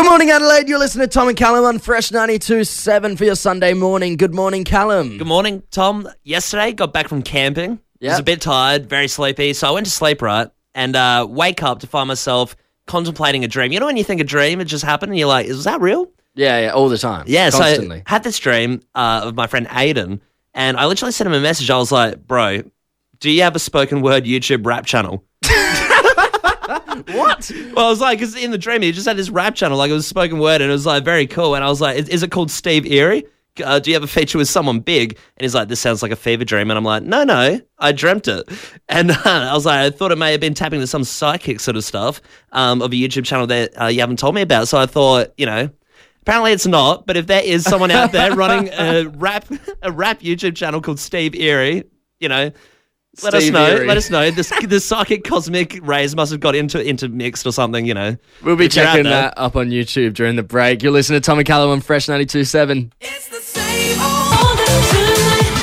Good morning, Adelaide. You're listening to Tom and Callum on Fresh 92.7 for your Sunday morning. Good morning, Callum. Good morning, Tom. Yesterday, got back from camping. Yep. Was a bit tired, very sleepy. So I went to sleep, right? And uh, wake up to find myself contemplating a dream. You know when you think a dream it just happened and you're like, is that real? Yeah, yeah, all the time. Yeah, Constantly. so I had this dream uh, of my friend Aiden. And I literally sent him a message. I was like, bro, do you have a spoken word YouTube rap channel? what? Well, I was like, because in the dream, he just had this rap channel, like it was spoken word, and it was like very cool. And I was like, is, is it called Steve Erie? Uh, do you have a feature with someone big? And he's like, this sounds like a fever dream. And I'm like, no, no, I dreamt it. And uh, I was like, I thought it may have been tapping into some psychic sort of stuff um, of a YouTube channel that uh, you haven't told me about. So I thought, you know, apparently it's not. But if there is someone out there running a rap a rap YouTube channel called Steve Erie, you know. Let us know. Erie. Let us know. This the psychic cosmic rays must have got into intermixed or something. You know. We'll be If you're checking there. that up on YouTube during the break. You're listening to Tommy Callum on Fresh 92.7. It's the same old tonight,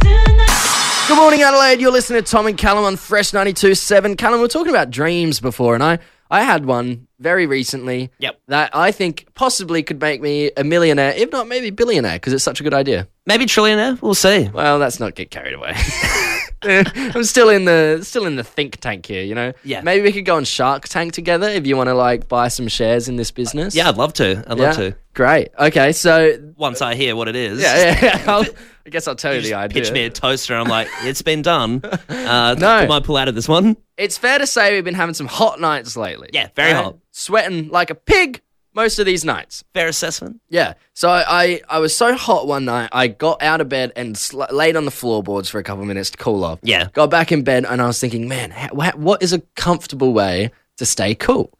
tonight. Good morning, Adelaide. You're listening to Tom and Callum on Fresh 92.7. Callum, we are talking about dreams before, and I, I had one very recently Yep. that I think possibly could make me a millionaire, if not maybe billionaire, because it's such a good idea. Maybe trillionaire. We'll see. Well, let's not get carried away. I'm still in the still in the think tank here, you know. Yeah. Maybe we could go on Shark Tank together if you want to like buy some shares in this business. Yeah, I'd love to. I'd Yeah. love to. Great. Okay, so Once I hear what it is. yeah, yeah. I'll, I guess I'll tell you, the idea. pitch me a toaster. I'm like, it's been done. Uh, No. I might pull out of this one. It's fair to say we've been having some hot nights lately. Yeah, very hot. Sweating like a pig most of these nights. Fair assessment. Yeah. So I, I, I was so hot one night, I got out of bed and sl- laid on the floorboards for a couple of minutes to cool off. Yeah. Got back in bed and I was thinking, man, ha- what is a comfortable way to stay cool?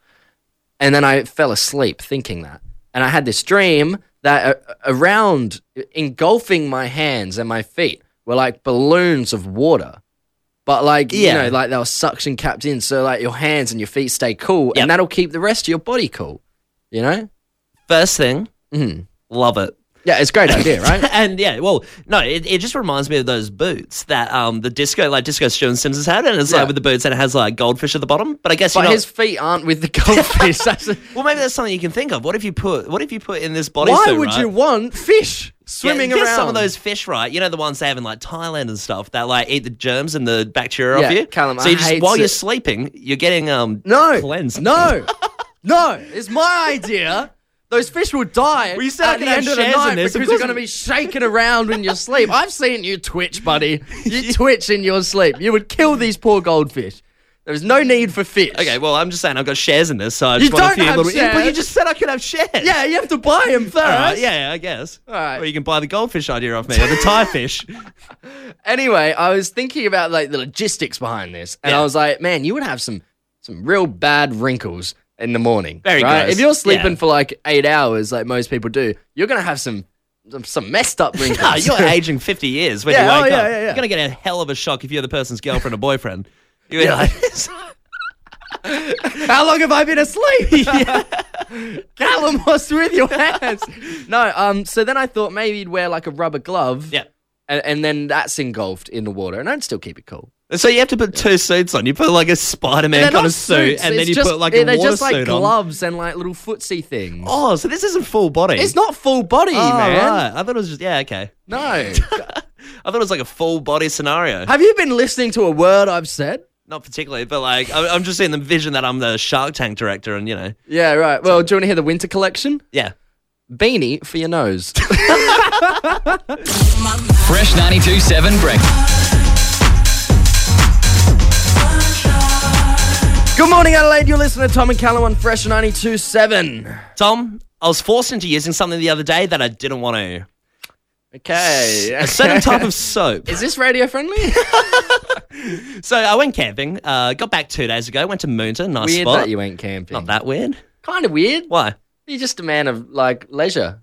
And then I fell asleep thinking that. And I had this dream that uh, around, engulfing my hands and my feet were like balloons of water. But like, you know, like they were suction capped in. So like your hands and your feet stay cool Yep. and that'll keep the rest of your body cool. You know? First thing, Mhm. love it. Yeah, it's a great idea, right? and yeah, well, no, it, it just reminds me of those boots that um the disco like disco Sims has had, and it's Yeah. like with the boots and it has like goldfish at the bottom. But I guess But you know, his feet aren't with the goldfish. That's a- well, maybe that's something you can think of. What if you put what if you put in this body Why suit, would right? you want fish swimming yeah, around? some of those fish, right? You know the ones they have in like Thailand and stuff that like eat the germs and the bacteria Yeah, off you. Callum, so I you just while you're sleeping, you're getting um No, cleansed. no, no. It's my idea. Those fish will die Well, you said I at the have end of the shares in night this, of because you're course- going to be shaking around in your sleep. I've seen you twitch, buddy. You twitch in your sleep. You would kill these poor goldfish. There's no need for fish. Okay, well, I'm just saying I've got shares in this, so I You just want a don't few have little. But you shares. just said I could have shares. Yeah, you have to buy them first. All right, yeah, I guess. All right. Or you can buy the goldfish idea off me, or the Thai fish. Anyway, I was thinking about like the logistics behind this, and Yeah. I was like, man, you would have some some real bad wrinkles in the morning. Very right? gross. If you're sleeping Yeah. for like eight hours, like most people do, you're gonna have some some, messed up wrinkles. Ah, you're aging 50 years when Yeah, you oh, wake yeah, up. yeah. You're going to get a hell of a shock if you're the person's girlfriend or boyfriend. You're like, How long have I been asleep? Callum, what's with your hands? No, um. So then I thought maybe you'd wear like a rubber glove. yeah. And, and then that's engulfed in the water, and I'd still keep it cool. So you have to put two suits on. You put like a Spider-Man kind not of suit, suits, and then you just- put like they're a water just like suit on. gloves and like little footsie things. Oh, so this isn't full body. It's not full body, oh, man. right. I thought it was just yeah, okay. No. I thought it was like a full body scenario. Have you been listening to a word I've said? Not particularly, but like I- I'm just seeing the vision that I'm the Shark Tank director, and you know, Yeah, right. Well, do you want to hear the winter collection? yeah. Beanie for your nose. Fresh 92.7 Breakfast. Good morning, Adelaide. You're listening to Tom and Callum on Fresh 92.7. Tom, I was forced into using something the other day that I didn't want to. Okay. A certain type of soap. Is this radio friendly? So I went camping. Uh, got back two days ago. Went to Moonta, nice weird spot. that you went camping. Not that weird. Kind of weird. Why? You're just a man of like leisure.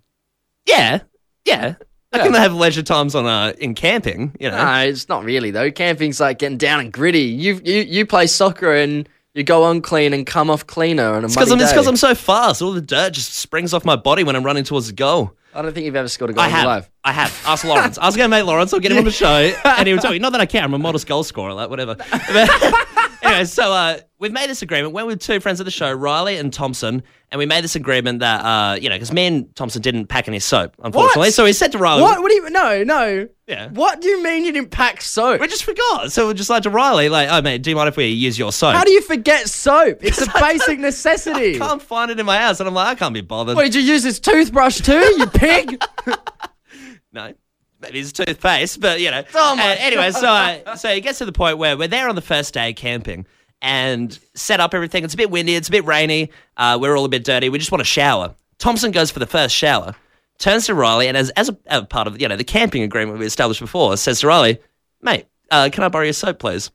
Yeah, yeah. I Yeah. can have leisure times on uh, in camping. You know. No, it's not really though. Camping's like getting down and gritty. You you you play soccer and you go on clean and come off cleaner on a It's because I'm, it's day. 'cause I'm so fast. All the dirt just springs off my body when I'm running towards the goal. I don't think you've ever scored a goal I in your have. life. I have. Ask Lawrence. I was going to make Lawrence. I'll get him on the show, and he would tell me. Not that I care. I'm a modest goal scorer. Like whatever. But anyway, so uh, we've made this agreement. We're with two friends of the show, Riley and Thompson, and we made this agreement that uh, you know, because me and Thompson didn't pack any soap, unfortunately. What? So we said to Riley, What? What do you? No, no. Yeah. What do you mean you didn't pack soap? We just forgot. So we're just like to Riley, like, oh mate, do you mind if we use your soap? How do you forget soap? It's a basic necessity. I can't find it in my house, and I'm like, I can't be bothered. What did you use this toothbrush too? You pig. No. Maybe it's toothpaste, but you know. Oh my Uh, anyway, so uh, so it gets to the point where we're there on the first day camping and set up everything. It's a bit windy, it's a bit rainy. Uh, we're all a bit dirty. We just want a shower. Thompson goes for the first shower, turns to Riley, and as as a, a part of you know the camping agreement we established before, says to Riley, "Mate, uh, can I borrow your soap, please?"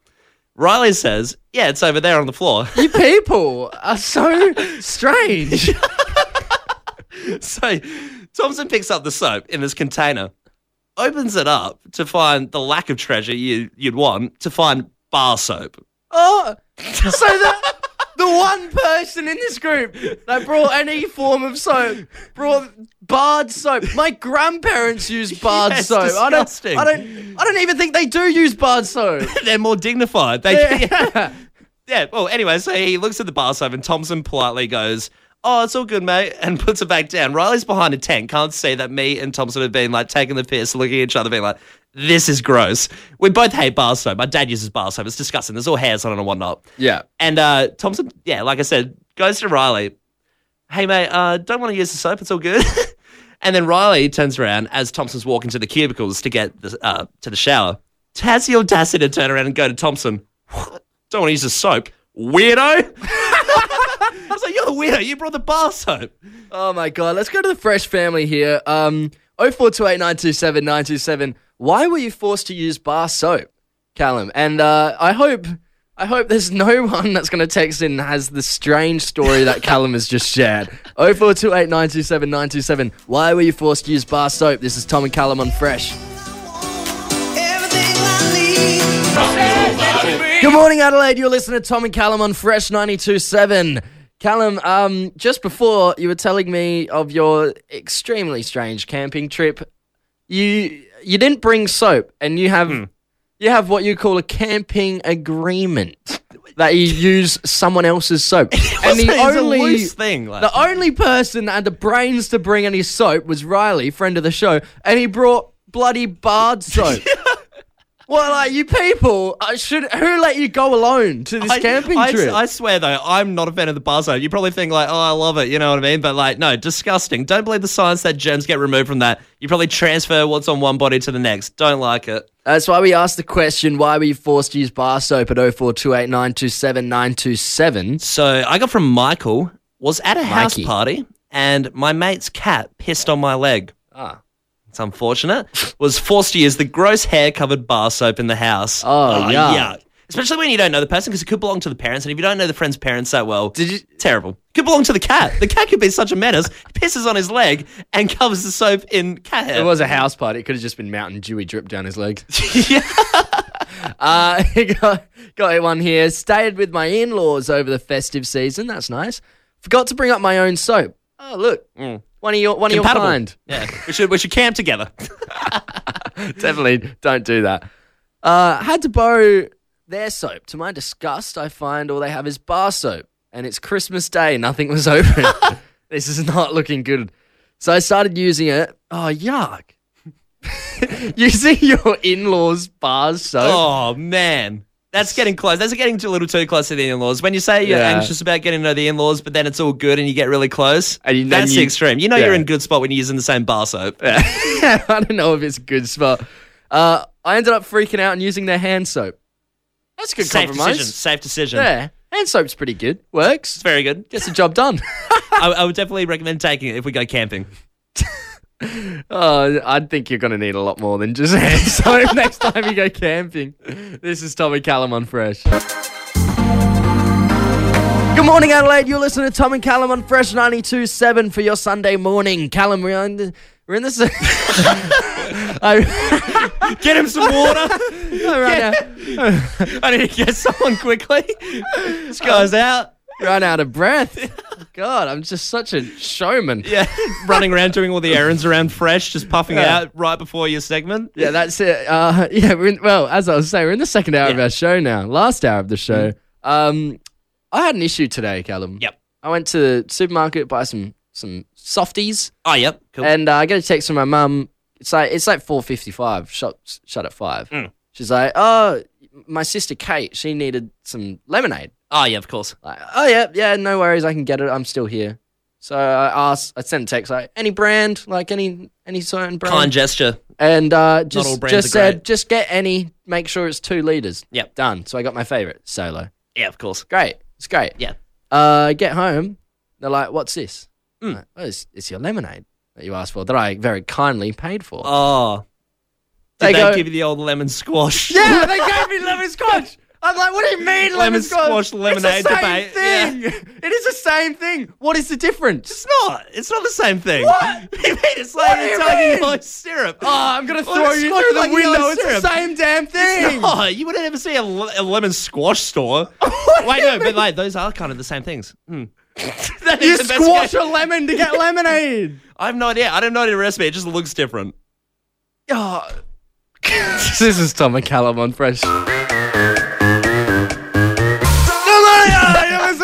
Riley says, "Yeah, it's over there on the floor." you people are so strange. so Thompson picks up the soap in this container, opens it up to find the lack of treasure you, you'd want to find bar soap. Oh, so the the one person in this group that brought any form of soap brought barred soap. My grandparents use barred Yes, soap. I don't. I don't. I don't even think they do use barred soap. They're more dignified. They, Yeah. yeah. Well, anyway, so he looks at the bar soap and Thompson politely goes, "Oh, it's all good, mate," and puts it back down. Riley's behind a tent, can't see that me and Thompson have been like taking the piss, looking at each other, being like, "This is gross." We both hate bar soap. My dad uses bar soap. It's disgusting. There's all hairs on it and whatnot. Yeah. And uh, Thompson, yeah, like I said, goes to Riley. Hey, mate, uh, don't want to use the soap. It's all good. and then Riley turns around as Thompson's walking to the cubicles to get the, uh, to the shower. Has the audacity to turn around and go to Thompson. What? Don't want to use the soap. Weirdo. I was like, you're the weirdo. You brought the bar soap. Oh my god, let's go to the fresh family here. Um 0428927927. Why were you forced to use bar soap, Callum? And uh, I hope I hope there's no one that's going to text in and has the strange story that Callum has just shared. 0428927927. Why were you forced to use bar soap? This is Tom and Callum on Fresh. Good morning, Adelaide. You're listening to Tom and Callum on Fresh 92.7. Callum, um, just before you were telling me of your extremely strange camping trip, you you didn't bring soap, and you have you have what you call a camping agreement that you use someone else's soap. and the only thing, like- the only person that had the brains to bring any soap was Riley, friend of the show, and he brought bloody barred soap. Well, like you people, uh, should who let you go alone to this I- camping I, trip? I swear though, I'm not a fan of the bar soap. You probably think like, oh, I love it, you know what I mean? But like, no, disgusting. Don't believe the science that germs get removed from that. You probably transfer what's on one body to the next. Don't like it. That's why we asked the question: Why were you forced to use bar soap at 0428927927? So I got from Michael. Was at a house Mikey. party and my mate's cat pissed on my leg. Ah. It's unfortunate. Was forced to use the gross hair covered bar soap in the house. Oh, yuck. Especially when you don't know the person because it could belong to the parents. And if you don't know the friend's parents that well, Did you- terrible. Could belong to the cat. The cat could be such a menace. Pisses on his leg and covers the soap in cat hair. It was a house party. It could have just been Mountain Dewy drip down his leg. yeah. Uh, got, got one here. Stayed with my in-laws over the festive season. That's nice. Forgot to bring up my own soap. Oh, look, one of your one of your. Compatible. kind. Yeah. We should we should camp together. Definitely don't do that. Uh, had to borrow their soap. To my disgust, I find all they have is bar soap, and it's Christmas Day. Nothing was open. this is not looking good. So I started using it. Oh, yuck! using your in-laws' bar soap. Oh man. That's getting close. That's getting a little too close to the in-laws. When you say you're Yeah. anxious about getting to know the in-laws, but then it's all good and you get really close, And you- that's the extreme. You know yeah. you're in good spot when you're using the same bar soap. I don't know if it's a good spot. Uh, I ended up freaking out and using their hand soap. That's a good Safe compromise. decision. Safe decision. Yeah, hand soap's pretty good. Works. It's very good. Gets the job done. I, I would definitely recommend taking it if we go camping. Oh, I think you're going to need a lot more than just hand soap next time you go camping. This is Tommy Callum on Fresh. Good morning, Adelaide. You're listening to Tom and Callum on Fresh 92.7 for your Sunday morning. Callum, we're in, the, we're in this. I, Get him some water. Out, I need to get someone quickly. This guy's out. Run out of breath. God, I'm just such a showman. Yeah, running around doing all the errands around fresh, just puffing Yeah. out right before your segment. Yeah, that's it. Uh, yeah, we're in, well, as I was saying, we're in the second hour of our show now. Last hour of the show. Um, I had an issue today, Callum. Yep. I went to the supermarket buy some some softies, Oh, yep. Cool. and uh, I get a text from my mum. It's like it's like four fifty five. Shut shut at five. Mm. She's like, oh, my sister Kate, she needed some lemonade. Oh, yeah, of course. Like, oh yeah, yeah, no worries, I can get it. I'm still here. So I asked, I sent a text like, any brand, like any any certain brand, Kind gesture. and uh, just just said, just get any. Make sure it's two liters. Yep. done. So I got my favorite solo. Yeah, of course. Great, it's great. Yeah. Uh, get home, they're like, what's this? Mm. Like, oh, it's, it's your lemonade that you asked for that I very kindly paid for. Oh. Did They they, go- give you the old lemon squash? Yeah, they gave me lemon squash. I'm like, what do you mean lemon, squash? lemonade it's the same debate, thing. It is the same thing. What is the difference? It's not. It's not the same thing. What? you mean it's like you mean? yellow syrup. Oh, I'm gonna throw you through the like window. It's syrup. the same damn thing. No, you wouldn't ever see a, a lemon squash store. Wait, no, but like those are kind of the same things. Hmm. That You is the best squash a lemon to get lemonade. I have no idea. I don't know the recipe. It just looks different. Oh. this is Tom McCallum on Fresh.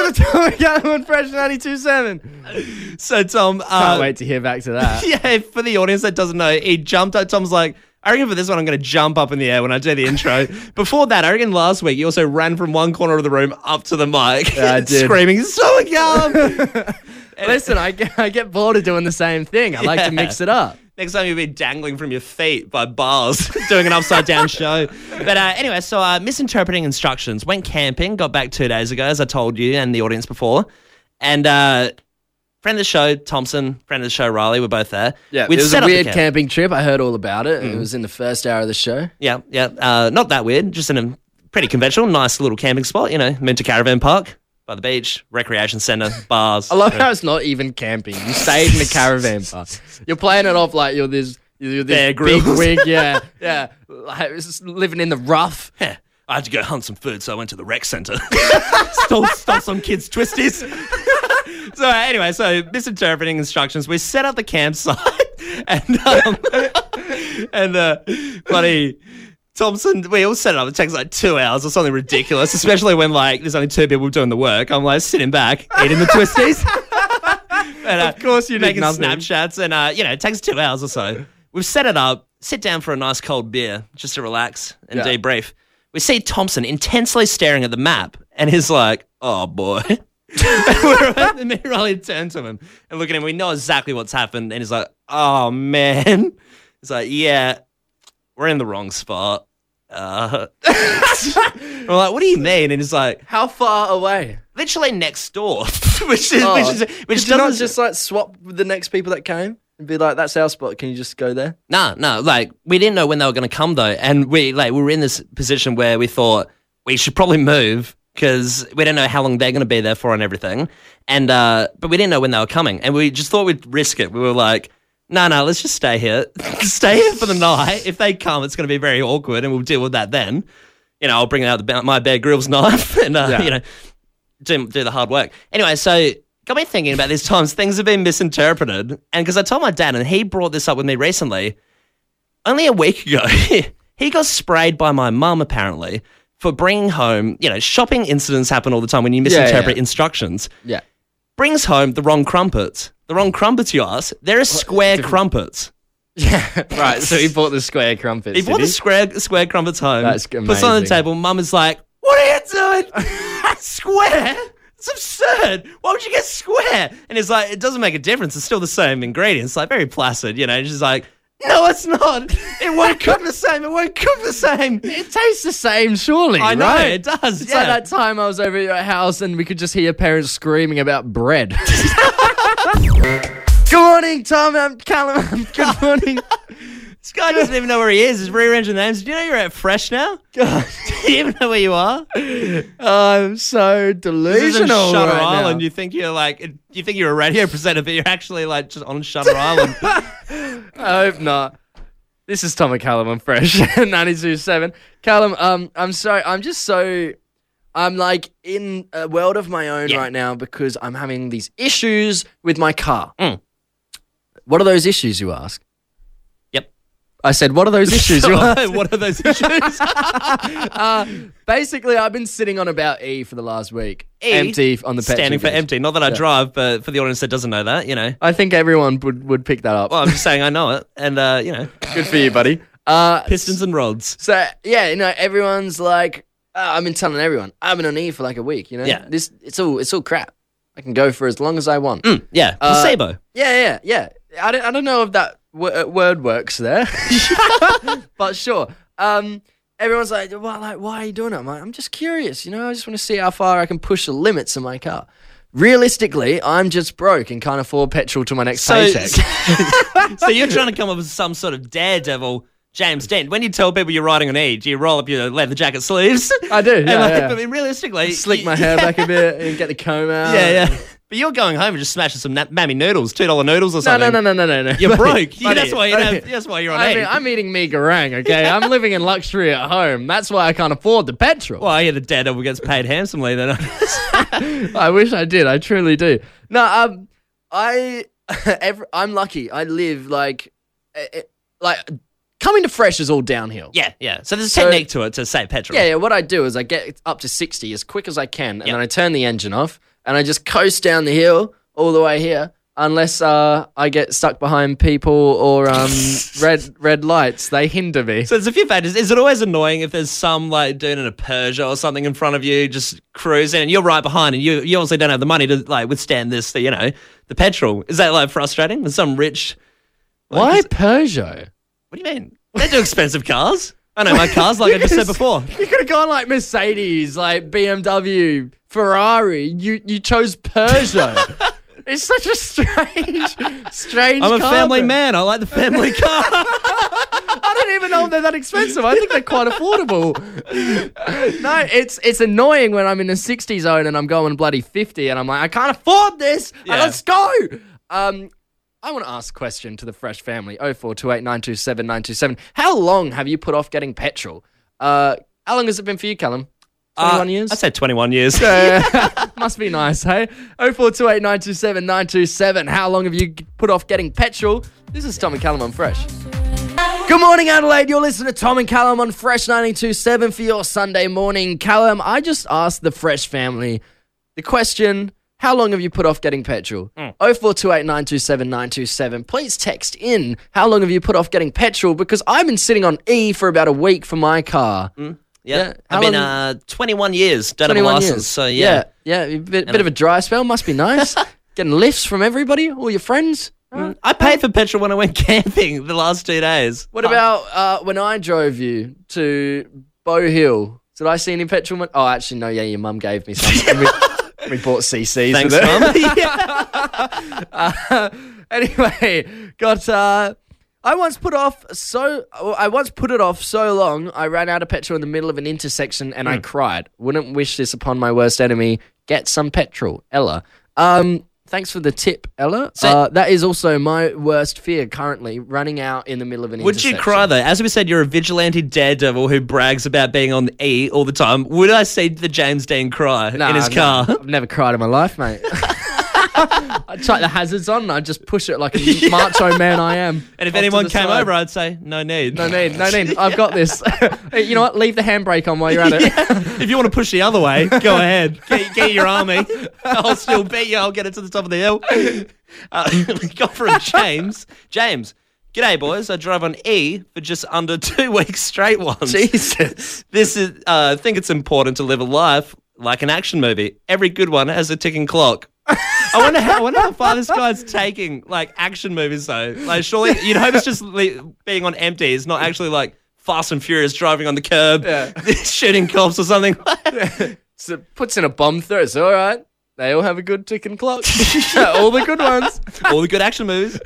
Listening to Tom McCallum on Fresh 92.7. So Tom, Can't uh, wait to hear back to that. yeah, for the audience that doesn't know, he jumped up. Tom's like, I reckon for this one, I'm going to jump up in the air when I do the intro. Before that, I reckon last week, you also ran from one corner of the room up to the mic, Yeah, I did. screaming, so young. Listen, I get, I get bored of doing the same thing. I like to mix it up. Next time you'll be dangling from your feet by bars, doing an upside down show. But uh, anyway, so uh, misinterpreting instructions. Went camping, got back two days ago, as I told you and the audience before. And uh, friend of the show, Thompson, friend of the show, Riley, were both there. Yeah, We'd it was set a up the weird camp. camping trip. I heard all about it. It was in the first hour of the show. Yeah, yeah. Uh, not that weird. Just in a pretty conventional, nice little camping spot. You know, Moonta Caravan Park by the beach, recreation centre, bars. I love how it's not even camping. You stayed in a caravan park. You're playing it off like you're this, you're this big wig. Yeah, yeah. Like, living in the rough. Yeah. I had to go hunt some food, so I went to the rec centre. stole, stole some kids' twisties. so anyway, so misinterpreting instructions. We set up the campsite, and um, and uh, buddy Thompson, we all set it up. It takes like two hours or something ridiculous, especially when like there's only two people doing the work. I'm like sitting back eating the twisties. and, uh, Of course you're making nothing. Snapchats, and uh, you know it takes two hours or so. We've set it up. Sit down for a nice cold beer just to relax and Yeah. debrief. We see Thompson intensely staring at the map, and he's like, "Oh boy." and me and Riley turn to him and look at him. We know exactly what's happened, and he's like, "Oh man." He's like, "Yeah, we're in the wrong spot." Uh, we're like, "What do you mean?" And he's like, How far away? "Literally next door," which is Oh, which is which Did you not doesn't just like swap with the next people that came and be like, "That's our spot. Can you just go there?" No, no, like we didn't know when they were going to come though, and we like we were in this position where we thought we should probably move because we didn't know how long they're going to be there for and everything, and uh, but we didn't know when they were coming, and we just thought we'd risk it. We were like, no, no, let's just stay here, stay here for the night. If they come, it's going to be very awkward, and we'll deal with that then. You know, I'll bring out the, my Bear Grylls knife and uh, Yeah. you know do, do the hard work. Anyway, so got me thinking about these times things have been misinterpreted. And because I told my dad, and he brought this up with me recently, only a week ago, he got sprayed by my mum apparently for bringing home, you know, shopping incidents happen all the time when you yeah, misinterpret yeah. instructions. Yeah. Brings home the wrong crumpets. The wrong crumpets, you ask. They're a square crumpets. Yeah. right. So he bought the square crumpets. He bought the square, square crumpets home. That's Puts it on the table. Mum is like, "What are you doing? square? It's absurd. Why would you get square?" And he's like, "It doesn't make a difference. It's still the same ingredients. Like very placid, you know." And she's like, "No, it's not. It won't cook the same. It won't cook the same." It tastes the same, surely. I know right? it does. It's yeah. like that time I was over at your house and we could just hear your parents screaming about bread. Good morning, Tom. I'm Callum. Good morning. This guy doesn't even know where he is. He's rearranging the names. Do you know you're at Fresh now? God, Do you even know where you are? I'm so This is in delusional Shutter right Island. now. You think you're like, you think you're a radio presenter, but you're actually like just on Shutter Island. I hope not. This is Tom McCallum on Fresh 92.7. Callum, um, I'm sorry. I'm just so. I'm like in a world of my own Yeah. right now because I'm having these issues with my car. Mm. What are those issues, you ask? I said, what are those issues? what are those issues? Basically, I've been sitting on about E for the last week. E? Empty on the Standing for empty. Not that I Yeah. drive, but for the audience that doesn't know that, you know. I think everyone would, would pick that up. Well, I'm just saying I know it. And, uh, you know, Good for you, buddy. Uh, pistons and rods. so yeah, you know, everyone's like, uh, I've been telling everyone, I've been on E for like a week. You know, Yeah. this it's all it's all crap. I can go for as long as I want. Yeah, Uh, placebo. Yeah, yeah, yeah. I don't, I don't know if that w- uh, word works there, but sure. Um, everyone's like, well, like, why are you doing it? I'm like, I'm just curious. You know, I just want to see how far I can push the limits of my car. Realistically, I'm just broke and can't afford petrol to my next So, paycheck. so you're trying to come up with some sort of daredevil James Dean. When you tell people you're riding on E, do you roll up your leather jacket sleeves? I do. And Yeah, like, yeah. I mean, realistically, Slick my hair back a bit and get the comb out. Yeah, yeah. But you're going home and just smashing some na- Mamee noodles, two dollar noodles or No, something. no, no, no, no, no, no. You're broke. Yeah, that's why you buddy. have, That's why you're on I mean, I'm eating mi goreng, okay? I'm living in luxury at home. That's why I can't afford the petrol. well, I hear the daredevil gets paid handsomely. Then I wish I did. I truly do. No, um, I, every, I'm lucky. I live like, eh, eh, like coming to fresh is all downhill. yeah, yeah. So there's a So- technique to it to save petrol. Yeah, yeah. What I do is I get up to 60 as quick as I can, and then I turn the engine off, and I just coast down the hill all the way here, unless uh, I get stuck behind people or um, red red lights. They hinder me. So there's a few factors. Is it always annoying if there's some like dude in a Peugeot or something in front of you just cruising and you're right behind and you you also don't have the money to like withstand this, you know, the petrol. Is that like frustrating? with some rich Why is- Peugeot? What do you mean? They do expensive cars. I know my cars, like I just said before. You could have gone like Mercedes, like BMW, Ferrari. You you chose Peugeot. it's such a strange, strange. I'm a car family brand. man. I like the family car. I don't even know if they're that expensive. I think they're quite affordable. no, it's it's annoying when I'm in the 60 zone and I'm going bloody 50 and I'm like, I can't afford this. Uh, Yeah. Let's go. Um, I want to ask a question to the Fresh family 0428 927 927. How long have you put off getting petrol? Uh, how long has it been for you, Callum? 21 Uh, years? I said 21 years. Uh, must be nice, hey? 0428 927 927. How long have you put off getting petrol? This is Tom and Callum on Fresh. Good morning, Adelaide. You're listening to Tom and Callum on Fresh 927 for your Sunday morning. Callum, I just asked the Fresh family the question How long have you put off getting petrol? 0428 927 927. Please text in How long have you put off getting petrol? Because I've been sitting on E for about a week for my car. Yeah. Yeah. I've been uh, 21 years. Don't have a 21 license. years. So, yeah. Yeah, yeah. A bit, bit of a dry spell. Must be nice. Getting lifts from everybody, all your friends. I paid for petrol when I went camping the last two days. What about uh, when I drove you to Bow Hill? Did I see any petrol? Mon- oh, actually, no. Yeah, your mum gave me some. We, we bought CCs. Thanks. Mum. yeah. Uh, anyway, got. Uh, I once put off so. I once put it off so long. I ran out of petrol in the middle of an intersection and I Hmm. cried. Wouldn't wish this upon my worst enemy. Get some petrol, Ella. Um. Thanks for the tip, Ella. So- uh, that is also my worst fear currently, running out in the middle of an intersection. Would you cry though? As we said, you're a vigilante daredevil who brags about being on the E all the time. Would I see the James Dean cry Nah, in his nah, car? I've never cried in my life, mate. I chuck the hazards on and I just push it like a macho man I am. And if Off to anyone the came side. over, I'd say no need. no need, no need. I've got this. Hey, you know what? Leave the handbrake on while you're at it. if you want to push the other way, go ahead. Get, get your army. I'll still beat you. I'll get it to the top of the hill. Uh, we got from James. James, g'day boys. I drove on E for just under two weeks straight once. Jesus. This is. Uh, I think it's important to live a life like an action movie. Every good one has a ticking clock. I wonder how. I wonder how far this guy's taking like action movies though. Like surely you'd hope it's just le- being on empty. It's not actually like Fast and Furious driving on the curb, Yeah. shooting cops or something. So it puts in a bomb throw. It's all right. They all have a good ticking clock. all the good ones. All the good action movies.